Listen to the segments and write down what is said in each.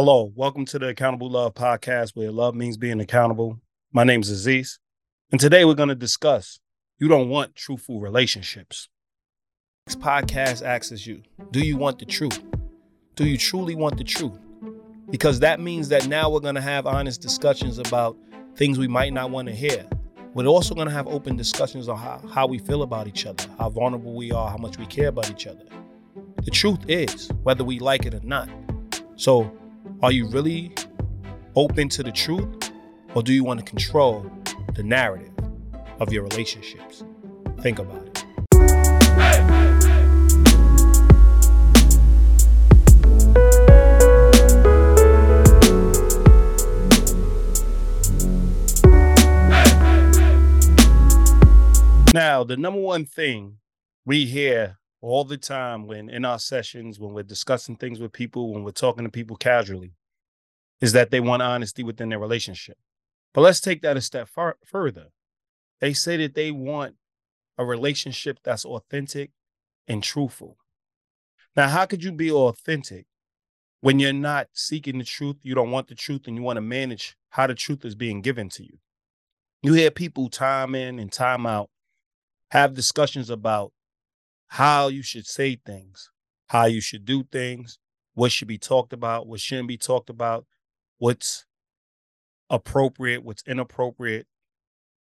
Hello, welcome to the Accountable Love Podcast, where love means being accountable. My name is Aziz, and today we're going to discuss you don't want truthful relationships. This podcast asks you, do you want the truth? Do you truly want the truth? Because that means that now we're going to have honest discussions about things we might not want to hear. We're also going to have open discussions on how, how we feel about each other, how vulnerable we are, how much we care about each other. The truth is, whether we like it or not. So, are you really open to the truth, or do you want to control the narrative of your relationships? Think about it. Now, the number one thing we hear all the time when in our sessions, when we're discussing things with people, when we're talking to people casually, is that they want honesty within their relationship. But let's take that a step far, further. They say that they want a relationship that's authentic and truthful. Now, how could you be authentic when you're not seeking the truth? You don't want the truth and you want to manage how the truth is being given to you. You hear people time in and time out have discussions about how you should say things, how you should do things, what should be talked about, what shouldn't be talked about, what's appropriate, what's inappropriate.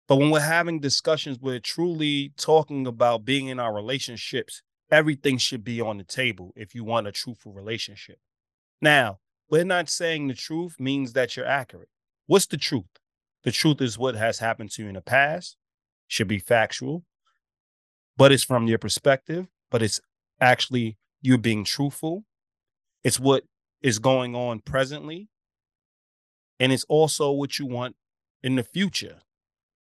But when we're having discussions, we're truly talking about being in our relationships. Everything should be on the table if you want a truthful relationship. Now, we're not saying the truth means that you're accurate. What's the truth? The truth is what has happened to you in the past, should be factual, but it's from your perspective, but it's actually you being truthful. It's what is going on presently. And it's also what you want in the future.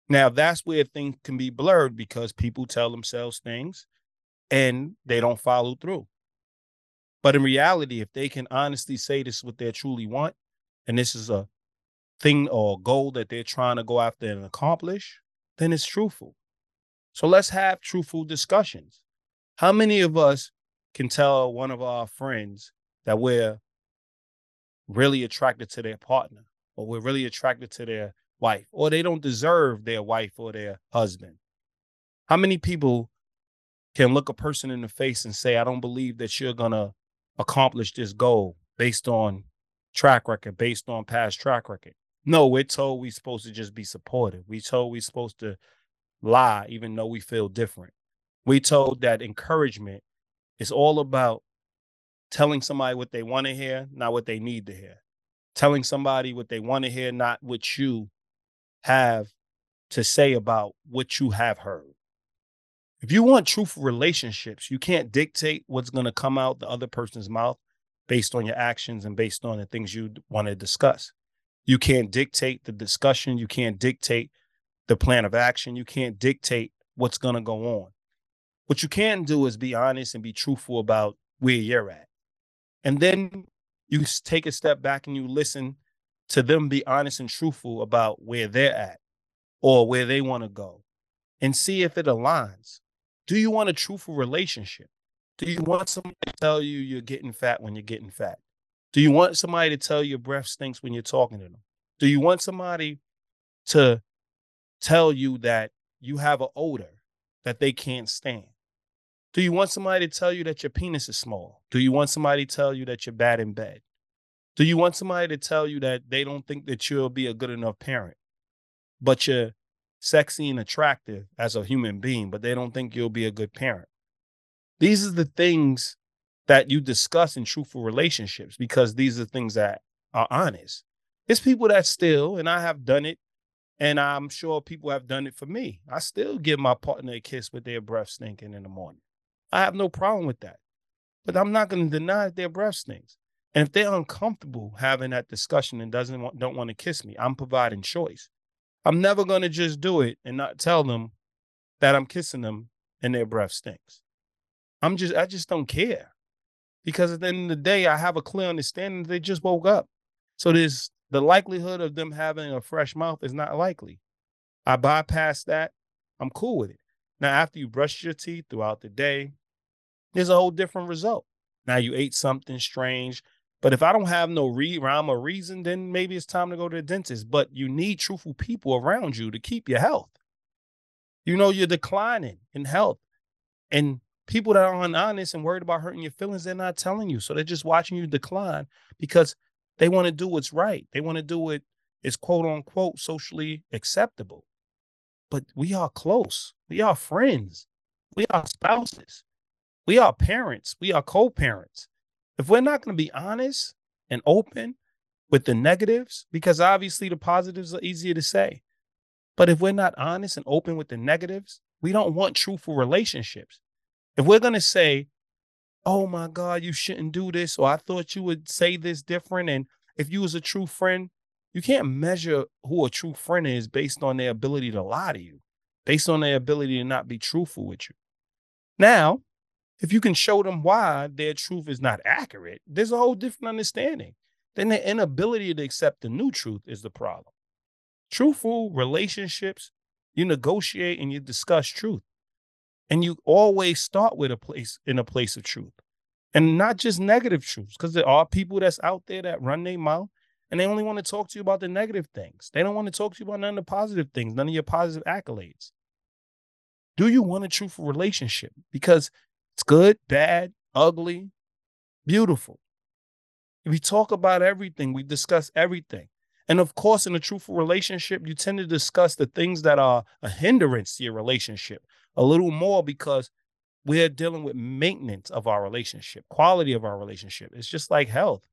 Now, that's where things can be blurred because people tell themselves things and they don't follow through. But in reality, if they can honestly say this is what they truly want, and this is a thing or goal that they're trying to go after and accomplish, then it's truthful. So let's have truthful discussions. How many of us can tell one of our friends that we're really attracted to their partner or we're really attracted to their wife or they don't deserve their wife or their husband? How many people can look a person in the face and say, I don't believe that you're going to accomplish this goal based on track record, based on past track record? No, we're told we're supposed to just be supportive. We're told we're supposed to lie, even though we feel different. We told that encouragement is all about telling somebody what they want to hear, not what they need to hear. Telling somebody what they want to hear, not what you have to say about what you have heard. If you want truthful relationships, you can't dictate what's going to come out the other person's mouth based on your actions and based on the things you want to discuss. You can't dictate the discussion. You can't dictate the plan of action. You can't dictate what's going to go on. What you can do is be honest and be truthful about where you're at. And then you take a step back and you listen to them be honest and truthful about where they're at or where they want to go and see if it aligns. Do you want a truthful relationship? Do you want somebody to tell you you're getting fat when you're getting fat? Do you want somebody to tell you your breath stinks when you're talking to them? Do you want somebody to tell you that you have an odor that they can't stand? Do you want somebody to tell you that your penis is small? Do you want somebody to tell you that you're bad in bed? Do you want somebody to tell you that they don't think that you'll be a good enough parent, but you're sexy and attractive as a human being, but they don't think you'll be a good parent? These are the things that you discuss in truthful relationships because these are things that are honest. It's people that still, and I have done it and I'm sure people have done it for me. I still give my partner a kiss with their breath stinking in the morning. I have no problem with that. But I'm not going to deny that their breath stinks. And if they're uncomfortable having that discussion and doesn't want, don't want to kiss me, I'm providing choice. I'm never going to just do it and not tell them that I'm kissing them and their breath stinks. I'm just I just don't care. Because at the end of the day, I have a clear understanding they just woke up. So there's the likelihood of them having a fresh mouth is not likely. I bypass that. I'm cool with it. Now, after you brush your teeth throughout the day, there's a whole different result. Now you ate something strange. But if I don't have no re- rhyme or reason, then maybe it's time to go to the dentist. But you need truthful people around you to keep your health. You know, you're declining in health. And people that aren't honest and worried about hurting your feelings, they're not telling you. So they're just watching you decline because they want to do what's right. They want to do what is quote unquote socially acceptable. But we are close. We are friends. We are spouses. We are parents. We are co parents. If we're not going to be honest and open with the negatives, because obviously the positives are easier to say, but if we're not honest and open with the negatives, we don't want truthful relationships. If we're going to say, oh my God, you shouldn't do this, or I thought you would say this different. And if you was a true friend, you can't measure who a true friend is based on their ability to lie to you, based on their ability to not be truthful with you. Now, if you can show them why their truth is not accurate, there's a whole different understanding. Then the inability to accept the new truth is the problem. Truthful relationships, you negotiate and you discuss truth. And you always start with a place in a place of truth. And not just negative truths, because there are people that's out there that run their mouth and they only want to talk to you about the negative things. They don't want to talk to you about none of the positive things, none of your positive accolades. Do you want a truthful relationship? Because it's good, bad, ugly, beautiful. We talk about everything, we discuss everything. And of course, in a truthful relationship, you tend to discuss the things that are a hindrance to your relationship a little more because we're dealing with maintenance of our relationship, quality of our relationship. It's just like health.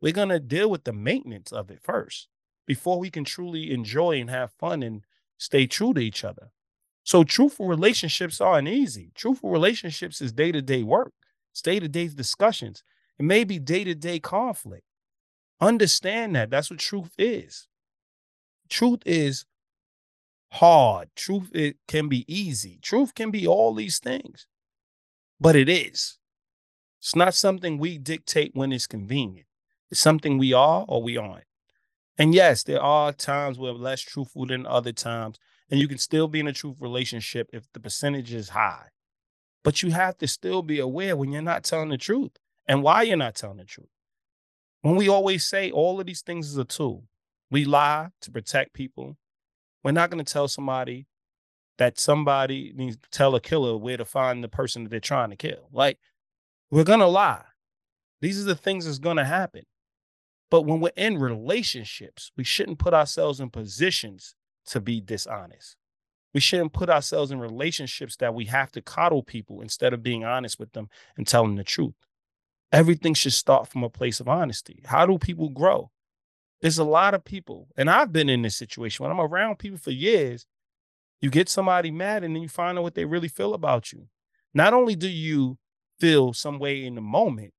We're going to deal with the maintenance of it first before we can truly enjoy and have fun and stay true to each other. So truthful relationships aren't easy. Truthful relationships is day-to-day work, it's day-to-day discussions, and maybe day-to-day conflict. Understand that. That's what truth is. Truth is hard. Truth it can be easy. Truth can be all these things. But it is. It's not something we dictate when it's convenient. It's something we are or we aren't. And yes, there are times where less truthful than other times and you can still be in a truth relationship if the percentage is high. But you have to still be aware when you're not telling the truth and why you're not telling the truth. When we always say all of these things is a tool, we lie to protect people. We're not going to tell somebody that somebody needs to tell a killer where to find the person that they're trying to kill. Like, we're going to lie. These are the things that's going to happen. But when we're in relationships, we shouldn't put ourselves in positions to be dishonest. We shouldn't put ourselves in relationships that we have to coddle people instead of being honest with them and telling the truth. Everything should start from a place of honesty. How do people grow? There's a lot of people, and I've been in this situation when I'm around people for years. You get somebody mad, and then you find out what they really feel about you. Not only do you feel some way in the moment,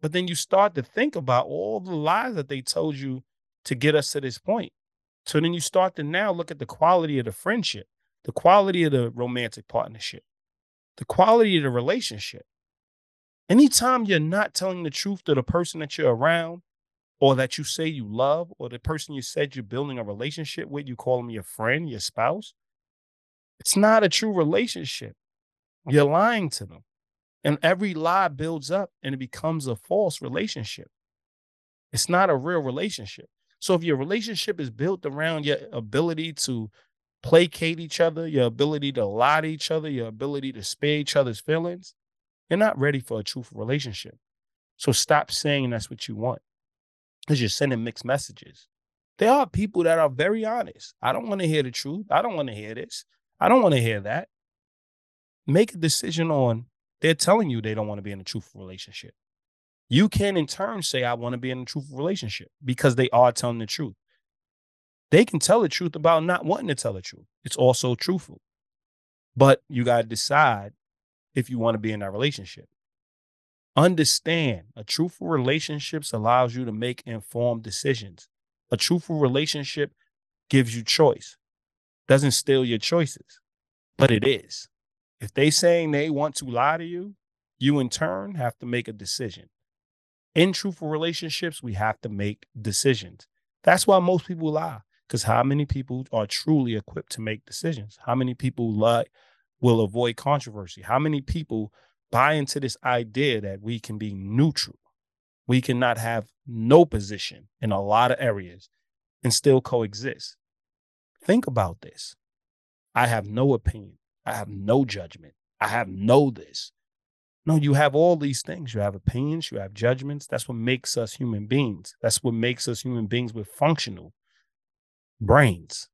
but then you start to think about all the lies that they told you to get us to this point. So then you start to now look at the quality of the friendship, the quality of the romantic partnership, the quality of the relationship. Anytime you're not telling the truth to the person that you're around, or that you say you love, or the person you said you're building a relationship with, you call them your friend, your spouse, it's not a true relationship. You're lying to them. And every lie builds up and it becomes a false relationship. It's not a real relationship. So if your relationship is built around your ability to placate each other, your ability to lie to each other, your ability to spare each other's feelings, you're not ready for a truthful relationship. So stop saying that's what you want because you're sending mixed messages. There are people that are very honest. I don't want to hear the truth. I don't want to hear this. I don't want to hear that. Make a decision on they're telling you they don't want to be in a truthful relationship you can in turn say, I want to be in a truthful relationship because they are telling the truth. They can tell the truth about not wanting to tell the truth. It's also truthful. But you got to decide if you want to be in that relationship. Understand a truthful relationships allows you to make informed decisions. A truthful relationship gives you choice, doesn't steal your choices, but it is. If they saying they want to lie to you, you in turn have to make a decision in truthful relationships, we have to make decisions. That's why most people lie. Because how many people are truly equipped to make decisions? How many people lie, will avoid controversy? How many people buy into this idea that we can be neutral? We cannot have no position in a lot of areas and still coexist. Think about this. I have no opinion. I have no judgment. I have no this. No, you have all these things. You have opinions, you have judgments. That's what makes us human beings. That's what makes us human beings with functional brains,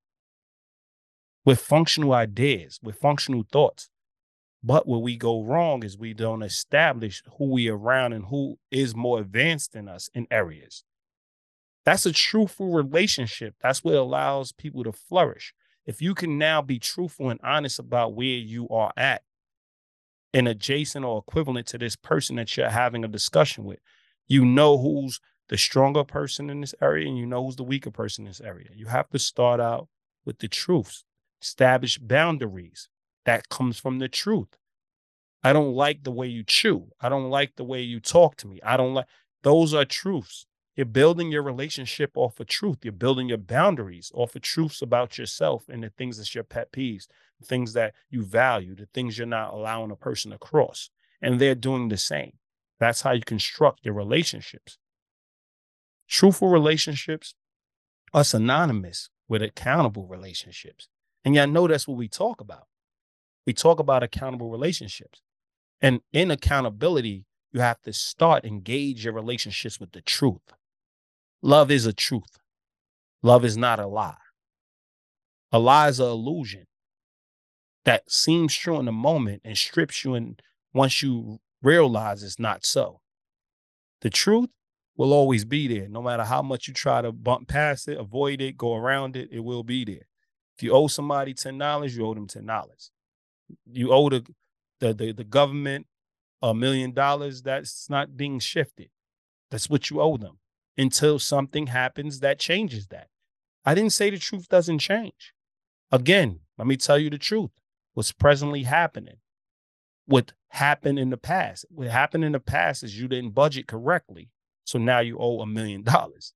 with functional ideas, with functional thoughts. But where we go wrong is we don't establish who we are around and who is more advanced than us in areas. That's a truthful relationship. That's what allows people to flourish. If you can now be truthful and honest about where you are at and adjacent or equivalent to this person that you're having a discussion with, you know who's the stronger person in this area and you know who's the weaker person in this area. You have to start out with the truths, establish boundaries, that comes from the truth. I don't like the way you chew. I don't like the way you talk to me. I don't like those are truths. You're building your relationship off of truth. You're building your boundaries off of truths about yourself and the things that's your pet peeves, the things that you value, the things you're not allowing a person to cross. And they're doing the same. That's how you construct your relationships. Truthful relationships are synonymous with accountable relationships. And y'all know that's what we talk about we talk about accountable relationships. And in accountability, you have to start engage your relationships with the truth. Love is a truth. Love is not a lie. A lie is an illusion that seems true in the moment and strips you and once you realize it's not so. The truth will always be there. No matter how much you try to bump past it, avoid it, go around it, it will be there. If you owe somebody $10, you owe them $10 you owe the, the the, the government a million dollars that's not being shifted. That's what you owe them until something happens that changes that. I didn't say the truth doesn't change. Again, let me tell you the truth. What's presently happening, what happened in the past. What happened in the past is you didn't budget correctly. So now you owe a million dollars.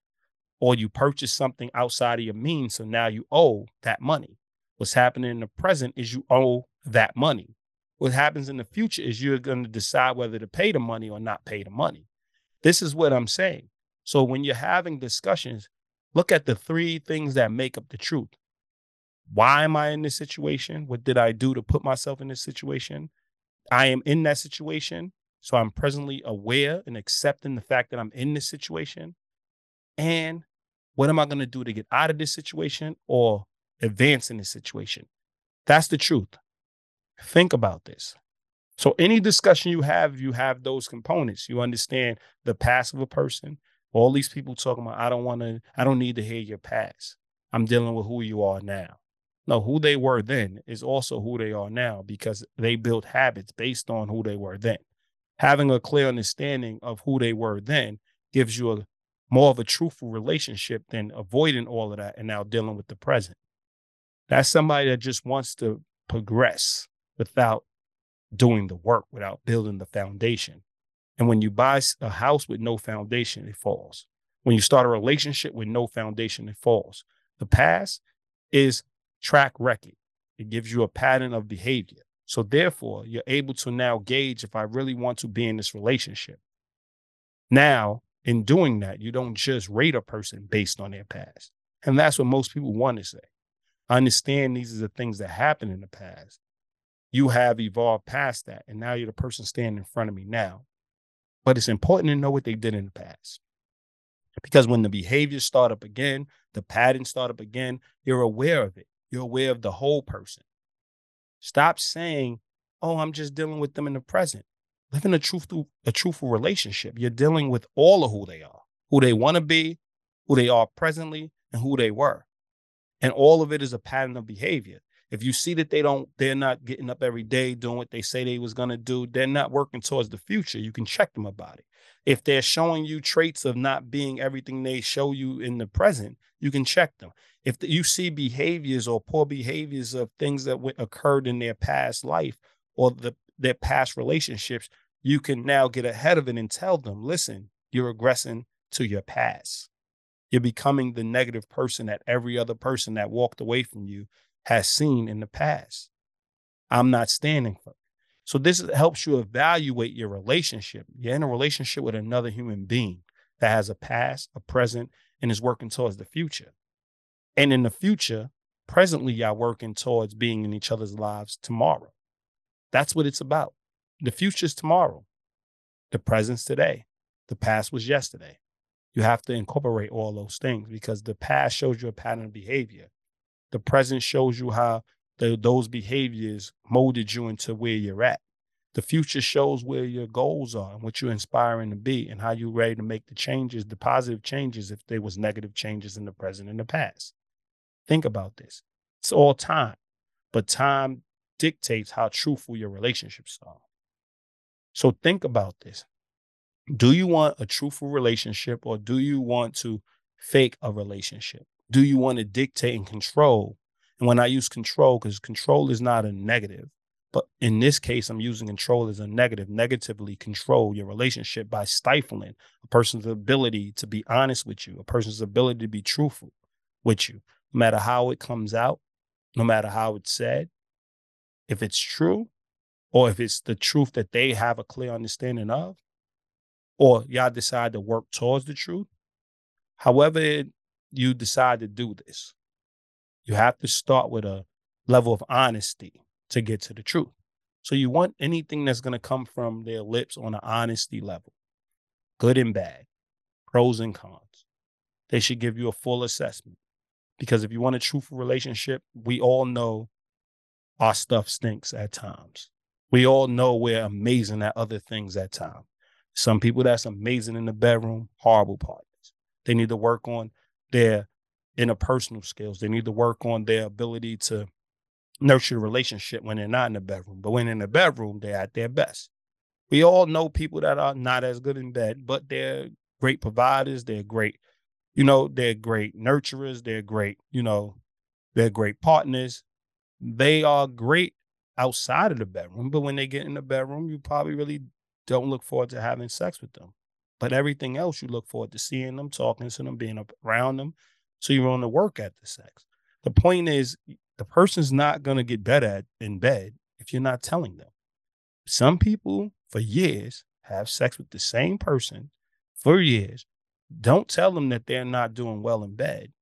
Or you purchase something outside of your means. So now you owe that money. What's happening in the present is you owe that money. What happens in the future is you're going to decide whether to pay the money or not pay the money. This is what I'm saying. So when you're having discussions, look at the three things that make up the truth. Why am I in this situation? What did I do to put myself in this situation? I am in that situation. So I'm presently aware and accepting the fact that I'm in this situation. And what am I going to do to get out of this situation or advance in this situation? That's the truth. Think about this. So any discussion you have, you have those components. You understand the past of a person. All these people talking about, I don't want to, I don't need to hear your past. I'm dealing with who you are now. No, who they were then is also who they are now because they built habits based on who they were then. Having a clear understanding of who they were then gives you a more of a truthful relationship than avoiding all of that and now dealing with the present. That's somebody that just wants to progress without doing the work, without building the foundation. And when you buy a house with no foundation, it falls. When you start a relationship with no foundation, it falls. The past is track record. It gives you a pattern of behavior. So therefore, you're able to now gauge if I really want to be in this relationship. Now, in doing that, you don't just rate a person based on their past. And that's what most people want to say. I understand these are the things that happened in the past, you have evolved past that. And now you're the person standing in front of me now. But it's important to know what they did in the past. Because when the behaviors start up again, the patterns start up again, you're aware of it. You're aware of the whole person. Stop saying, oh, I'm just dealing with them in the present. Live in a truthful, a truthful relationship. You're dealing with all of who they are, who they want to be, who they are presently, and who they were. And all of it is a pattern of behavior. If you see that they don't, they're not getting up every day doing what they say they was gonna do, they're not working towards the future. You can check them about it. If they're showing you traits of not being everything they show you in the present, you can check them. If you see behaviors or poor behaviors of things that w- occurred in their past life or the, their past relationships, you can now get ahead of it and tell them, listen, you're regressing to your past. You're becoming the negative person that every other person that walked away from you has seen in the past. I'm not standing for it. So this helps you evaluate your relationship. You're in a relationship with another human being. that has a past, a present, and is working towards the future. And in the future, presently, y'all working towards being in each other's lives tomorrow. That's what it's about. The future's tomorrow. The present's today. The past was yesterday. You have to incorporate all those things because the past shows you a pattern of behavior. The present shows you how the, those behaviors molded you into where you're at. The future shows where your goals are and what you're inspiring to be and how you're ready to make the changes, the positive changes if there was negative changes in the present and the past. Think about this. It's all time, but time dictates how truthful your relationships are. So think about this. Do you want a truthful relationship or do you want to fake a relationship? Do you want to dictate and control? And when I use control, because control is not a negative, but in this case, I'm using control as a negative, negatively control your relationship by stifling a person's ability to be honest with you, a person's ability to be truthful with you, no matter how it comes out, no matter how it's said. If it's true, or if it's the truth that they have a clear understanding of, or y'all decide to work towards the truth, however you decide to do this, you have to start with a level of honesty to get to the truth. So you want anything that's going to come from their lips on an honesty level, good and bad, pros and cons. They should give you a full assessment. Because if you want a truthful relationship, we all know our stuff stinks at times. We all know we're amazing at other things at times. Some people that's amazing in the bedroom, horrible partners. They need to work on their interpersonal skills. They need to work on their ability to nurture a relationship when they're not in the bedroom. But when in the bedroom, they're at their best. We all know people that are not as good in bed, but they're great providers. They're great, you know, they're great nurturers. They're great, you know, they're great partners. They are great outside of the bedroom. But when they get in the bedroom, you probably really don't look forward to having sex with them. But everything else, you look forward to seeing them, talking to them, being around them. So you're on to work at the sex. The point is, the person's not going to get better at, in bed if you're not telling them. Some people for years have sex with the same person for years. Don't tell them that they're not doing well in bed.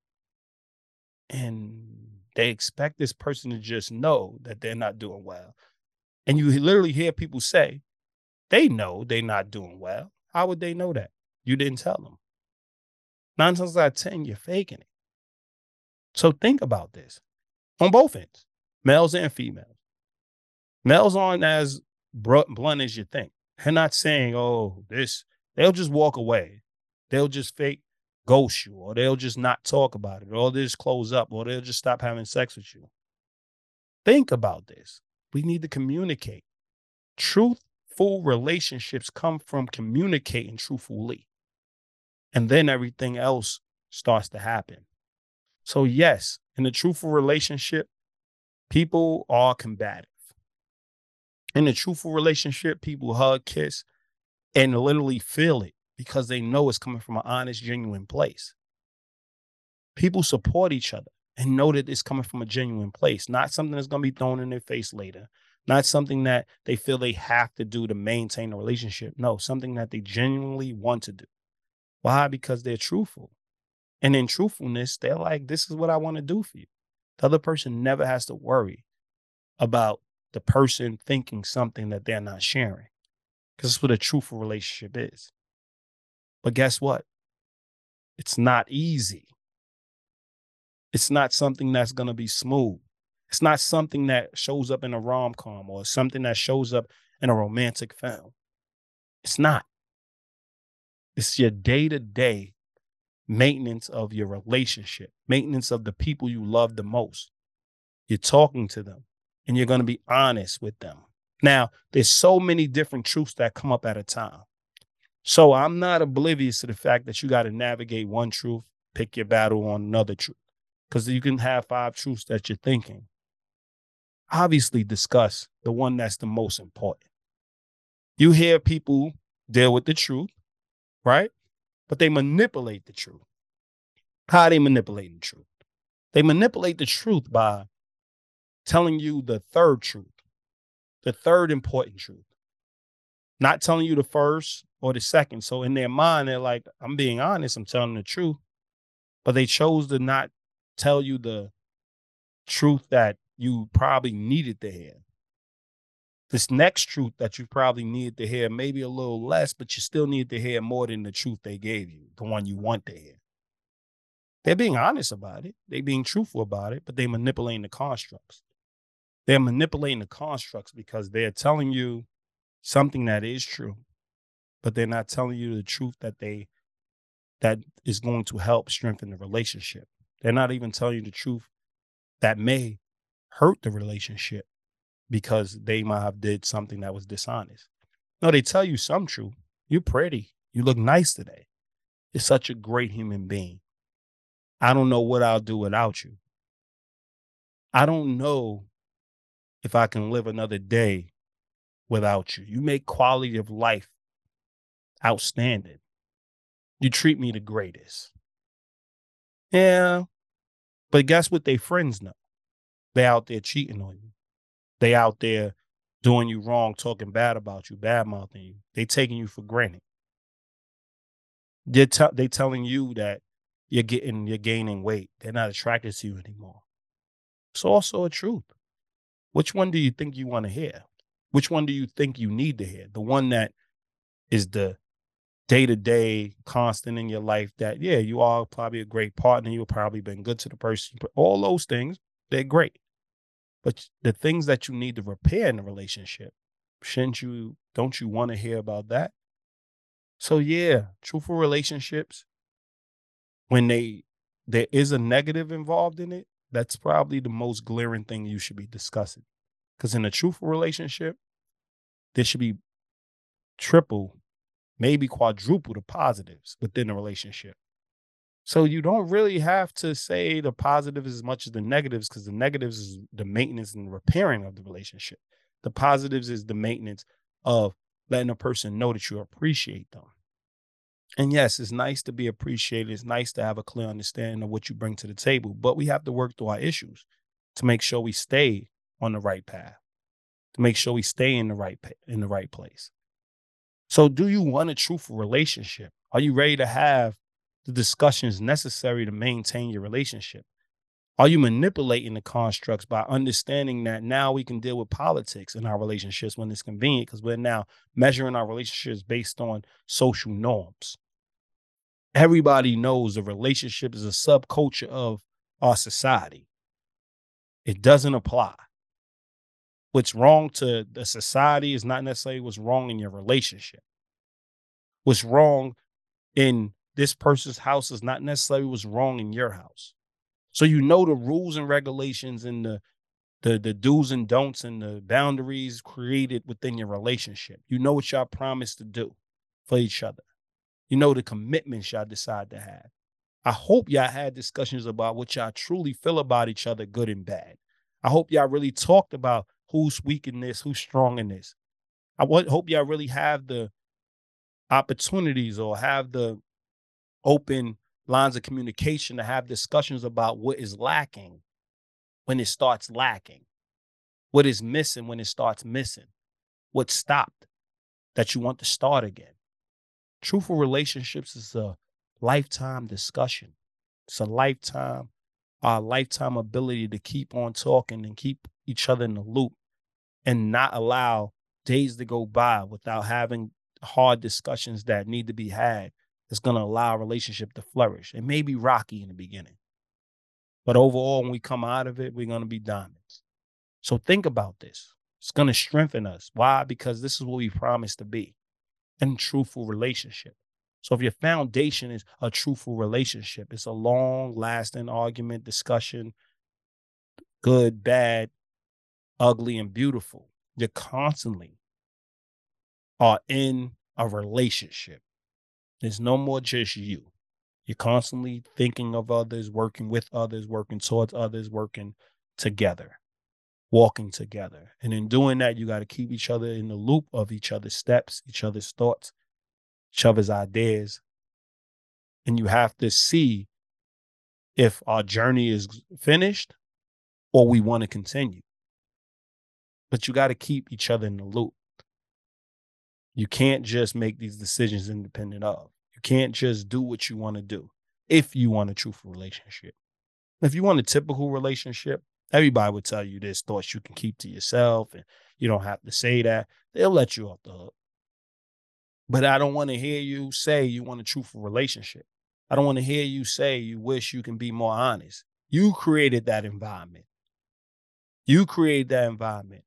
And they expect this person to just know that they're not doing well. And you literally hear people say, they know they're not doing well. How would they know that? You didn't tell them. Nine times out of 10, you're faking it. So think about this on both ends, males and females. Males aren't as blunt as you think. They're not saying, oh, this, they'll just walk away. They'll just fake ghost you, or they'll just not talk about it, or they'll just close up, or they'll just stop having sex with you. Think about this. We need to communicate. Truthful relationships come from communicating truthfully. And then everything else starts to happen. So, yes, in a truthful relationship, people are combative. In a truthful relationship, people hug, kiss, and literally feel it because they know it's coming from an honest, genuine place. People support each other and know that it's coming from a genuine place, not something that's going to be thrown in their face later, not something that they feel they have to do to maintain a relationship. No, something that they genuinely want to do. Why? Because they're truthful. And in truthfulness, they're like, this is what I want to do for you. The other person never has to worry about the person thinking something that they're not sharing. Because that's what a truthful relationship is. But guess what? It's not easy. It's not something that's going to be smooth. It's not something that shows up in a rom com or something that shows up in a romantic film. It's not. It's your day to day maintenance of your relationship, maintenance of the people you love the most. You're talking to them and you're going to be honest with them. Now, there's so many different truths that come up at a time. So I'm not oblivious to the fact that you got to navigate one truth, pick your battle on another truth, because you can have five truths that you're thinking. Obviously, discuss the one that's the most important. You hear people deal with the truth, right? but they manipulate the truth. How are they manipulating the truth? They manipulate the truth by telling you the third truth, the third important truth. Not telling you the first or the second. So in their mind, they're like, I'm being honest, I'm telling the truth. But they chose to not tell you the truth that you probably needed to hear. This next truth that you probably needed to hear, maybe a little less, but you still need to hear more than the truth they gave you, the one you want to hear. They're being honest about it. They're being truthful about it, but they're manipulating the constructs. They're manipulating the constructs because they're telling you something that is true, but they're not telling you the truth that they that is going to help strengthen the relationship. They're not even telling you the truth that may hurt the relationship because they might have did something that was dishonest. No, they tell you some truth. You're pretty. You look nice today. You're such a great human being. I don't know what I'll do without you. I don't know if I can live another day without you. You make quality of life outstanding. You treat me the greatest. Yeah. But guess what they friends know? They out there cheating on you. They out there doing you wrong, talking bad about you, bad mouthing you. They taking you for granted. They're t- they telling you that you're getting you're gaining weight. They're not attracted to you anymore. It's also a truth. Which one do you think you want to hear? Which one do you think you need to hear? The one that is the day to day constant in your life that, yeah, you are probably a great partner. You've probably been good to the person. All those things, they're great. But the things that you need to repair in the relationship, shouldn't you, don't you want to hear about that? So, yeah, truthful relationships, when they, there is a negative involved in it, that's probably the most glaring thing you should be discussing. Because in a truthful relationship, there should be triple, maybe quadruple the positives within the relationship. So you don't really have to say the positives as much as the negatives, because the negatives is the maintenance and repairing of the relationship. The positives is the maintenance of letting a person know that you appreciate them. And yes, it's nice to be appreciated. It's nice to have a clear understanding of what you bring to the table, but we have to work through our issues to make sure we stay on the right path to make sure we stay in the right in the right place. So, do you want a truthful relationship? Are you ready to have the discussions necessary to maintain your relationship? Are you manipulating the constructs by understanding that now we can deal with politics in our relationships when it's convenient because we're now measuring our relationships based on social norms? Everybody knows a relationship is a subculture of our society. It doesn't apply what's wrong to the society is not necessarily what's wrong in your relationship. What's wrong in this person's house is not necessarily what's wrong in your house. So you know the rules and regulations and the the the do's and don'ts and the boundaries created within your relationship. You know what y'all promised to do for each other. You know the commitments y'all decide to have. I hope y'all had discussions about what y'all truly feel about each other, good and bad. I hope y'all really talked about who's weak in this, who's strong in this. I hope y'all really have the opportunities or have the open lines of communication to have discussions about what is lacking when it starts lacking, what is missing when it starts missing, what stopped that you want to start again. Truthful relationships is a lifetime discussion. It's a lifetime, our lifetime ability to keep on talking and keep each other in the loop and not allow days to go by without having hard discussions that need to be had that's going to allow a relationship to flourish. It may be rocky in the beginning, but overall, when we come out of it, we're going to be diamonds. So think about this. It's going to strengthen us. Why? Because this is what we promised to be in truthful relationship. So if your foundation is a truthful relationship, it's a long lasting argument, discussion, good, bad, ugly, and beautiful. You constantly are in a relationship. There's no more just you. You're constantly thinking of others, working with others, working towards others, working together, walking together. And in doing that, you got to keep each other in the loop of each other's steps, each other's thoughts, each other's ideas. And you have to see if our journey is finished or we want to continue but you got to keep each other in the loop. You can't just make these decisions independent of. You can't just do what you want to do if you want a truthful relationship. If you want a typical relationship, everybody would tell you there's thoughts you can keep to yourself and you don't have to say that. They'll let you off the hook. But I don't want to hear you say you want a truthful relationship. I don't want to hear you say you wish you can be more honest. You created that environment. You created that environment.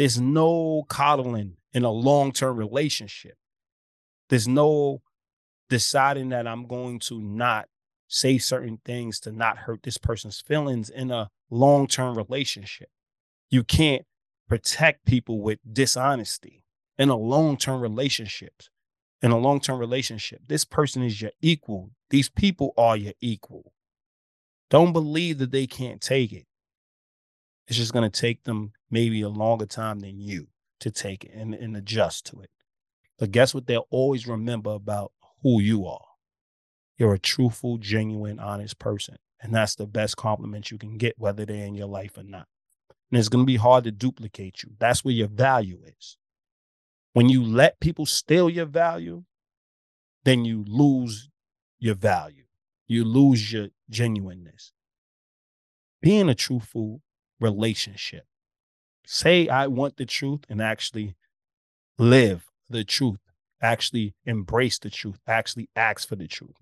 There's no coddling in a long term relationship. There's no deciding that I'm going to not say certain things to not hurt this person's feelings in a long term relationship. You can't protect people with dishonesty in a long term relationship. In a long term relationship, this person is your equal. These people are your equal. Don't believe that they can't take it. It's just going to take them maybe a longer time than you to take and, and adjust to it. But guess what? They'll always remember about who you are. You're a truthful, genuine, honest person. And that's the best compliment you can get, whether they're in your life or not. And it's going to be hard to duplicate you. That's where your value is. When you let people steal your value, then you lose your value. You lose your genuineness. Being a truthful relationship. Say, I want the truth and actually live the truth, actually embrace the truth, actually ask for the truth.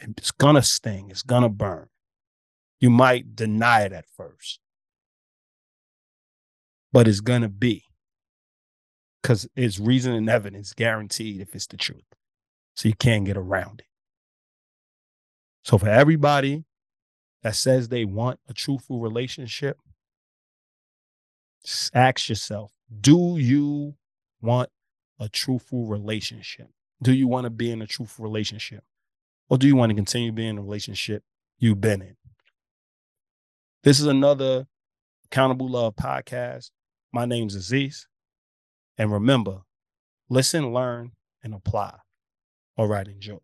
And It's gonna sting, it's gonna burn. You might deny it at first, but it's gonna be because it's reason and evidence guaranteed if it's the truth. So you can't get around it. So for everybody that says they want a truthful relationship, ask yourself, do you want a truthful relationship? Do you want to be in a truthful relationship? Or do you want to continue being in a relationship you've been in? This is another Accountable Love podcast. My name's Aziz. And remember, listen, learn, and apply. All right, enjoy.